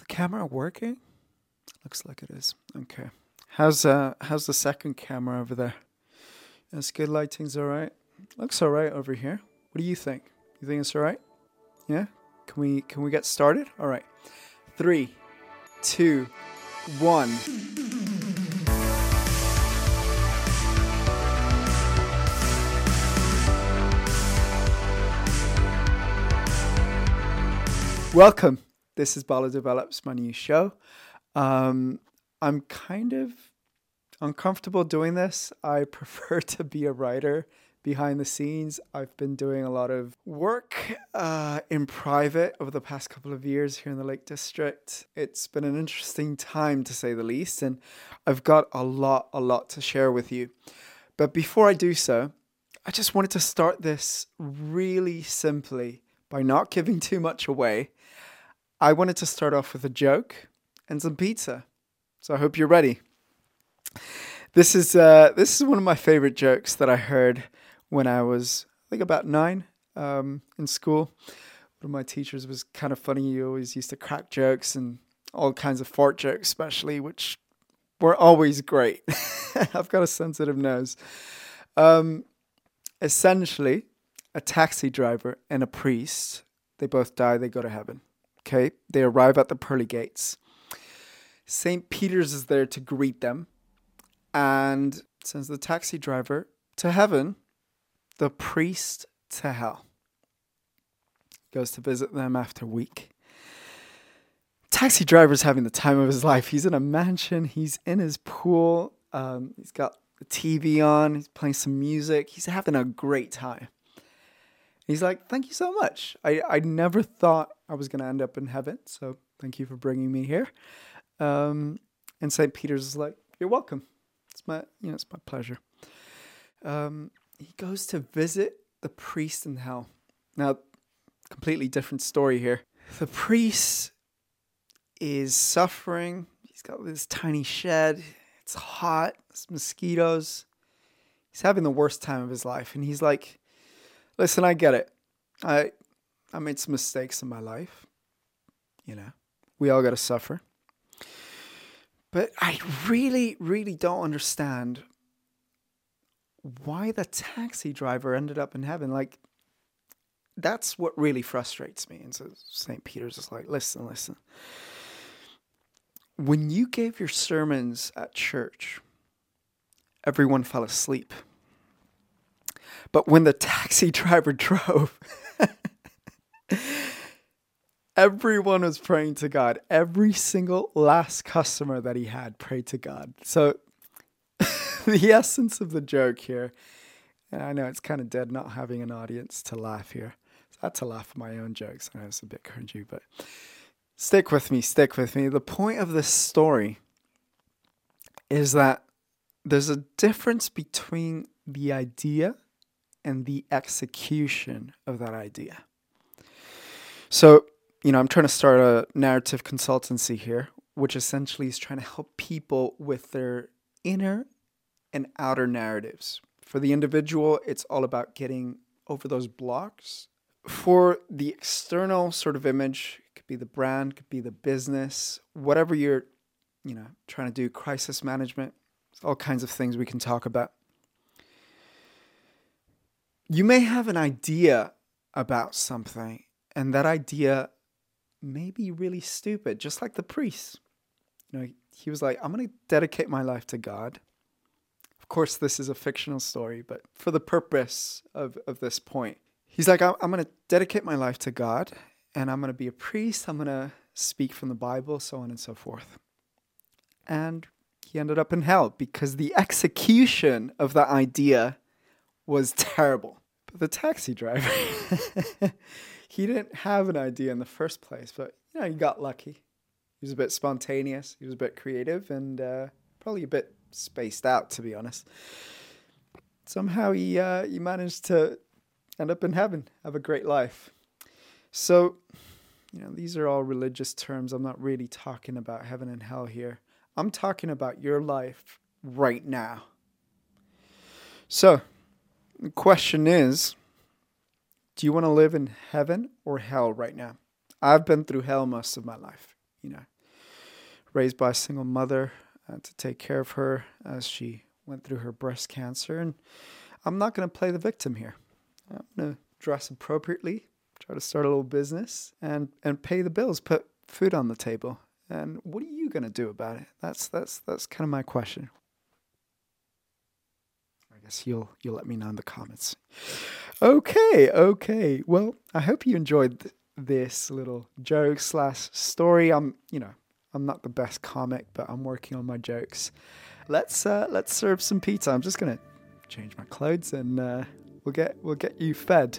the camera working? Looks like it is. Okay. How's uh how's the second camera over there? That's good. Lighting's all right. Looks all right over here. What do you think? You think it's all right? Yeah. Can we can we get started? All right. Three, two, one. Welcome. This is Bala Develops, my new show. Um, I'm kind of uncomfortable doing this. I prefer to be a writer behind the scenes. I've been doing a lot of work uh, in private over the past couple of years here in the Lake District. It's been an interesting time to say the least, and I've got a lot, a lot to share with you. But before I do so, I just wanted to start this really simply by not giving too much away I wanted to start off with a joke and some pizza. So I hope you're ready. This is uh, this is one of my favorite jokes that I heard when I was I think about nine um, in school. One of my teachers was kind of funny. He always used to crack jokes and all kinds of fart jokes, especially, which were always great. I've got a sensitive nose. Um, essentially, a taxi driver and a priest, they both die, they go to heaven. Okay, they arrive at the pearly gates. St. Peter's is there to greet them and sends the taxi driver to heaven, the priest to hell. Goes to visit them after a week. Taxi driver's having the time of his life. He's in a mansion, he's in his pool, um, he's got the TV on, he's playing some music, he's having a great time. He's like, Thank you so much. I, I never thought I was going to end up in heaven. So thank you for bringing me here. Um, and St. Peter's is like, You're welcome. It's my, you know, it's my pleasure. Um, he goes to visit the priest in hell. Now, completely different story here. The priest is suffering. He's got this tiny shed. It's hot. There's mosquitoes. He's having the worst time of his life. And he's like, Listen, I get it. I I made some mistakes in my life. You know, we all got to suffer. But I really, really don't understand why the taxi driver ended up in heaven. Like, that's what really frustrates me. And so St. Peter's is like, listen, listen. When you gave your sermons at church, everyone fell asleep. But when the taxi driver drove, everyone was praying to God. Every single last customer that he had prayed to God. So the essence of the joke here, and I know it's kind of dead not having an audience to laugh here. So I had to laugh at my own jokes. I know it's a bit cringy, but stick with me, stick with me. The point of this story is that there's a difference between the idea and the execution of that idea. So, you know, I'm trying to start a narrative consultancy here, which essentially is trying to help people with their inner and outer narratives. For the individual, it's all about getting over those blocks. For the external sort of image, it could be the brand, could be the business, whatever you're, you know, trying to do, crisis management, all kinds of things we can talk about you may have an idea about something, and that idea may be really stupid, just like the priest. You know, he was like, I'm going to dedicate my life to God. Of course, this is a fictional story, but for the purpose of, of this point, he's like, I'm, I'm going to dedicate my life to God, and I'm going to be a priest. I'm going to speak from the Bible, so on and so forth. And he ended up in hell because the execution of that idea was terrible. But the taxi driver, he didn't have an idea in the first place, but you know, he got lucky. He was a bit spontaneous, he was a bit creative, and uh, probably a bit spaced out, to be honest. Somehow he uh, he managed to end up in heaven, have a great life. So, you know, these are all religious terms. I'm not really talking about heaven and hell here. I'm talking about your life right now. So, the question is do you want to live in heaven or hell right now? I've been through hell most of my life. you know, raised by a single mother uh, to take care of her as she went through her breast cancer. And I'm not going to play the victim here. I'm going to dress appropriately, try to start a little business, and, and pay the bills, put food on the table. And what are you going to do about it? That's, that's, that's kind of my question. Guess you'll, you'll let me know in the comments. Okay, okay. Well, I hope you enjoyed th- this little joke slash story. I'm, you know, I'm not the best comic, but I'm working on my jokes. Let's uh, let's serve some pizza. I'm just gonna change my clothes and uh, we'll get we'll get you fed.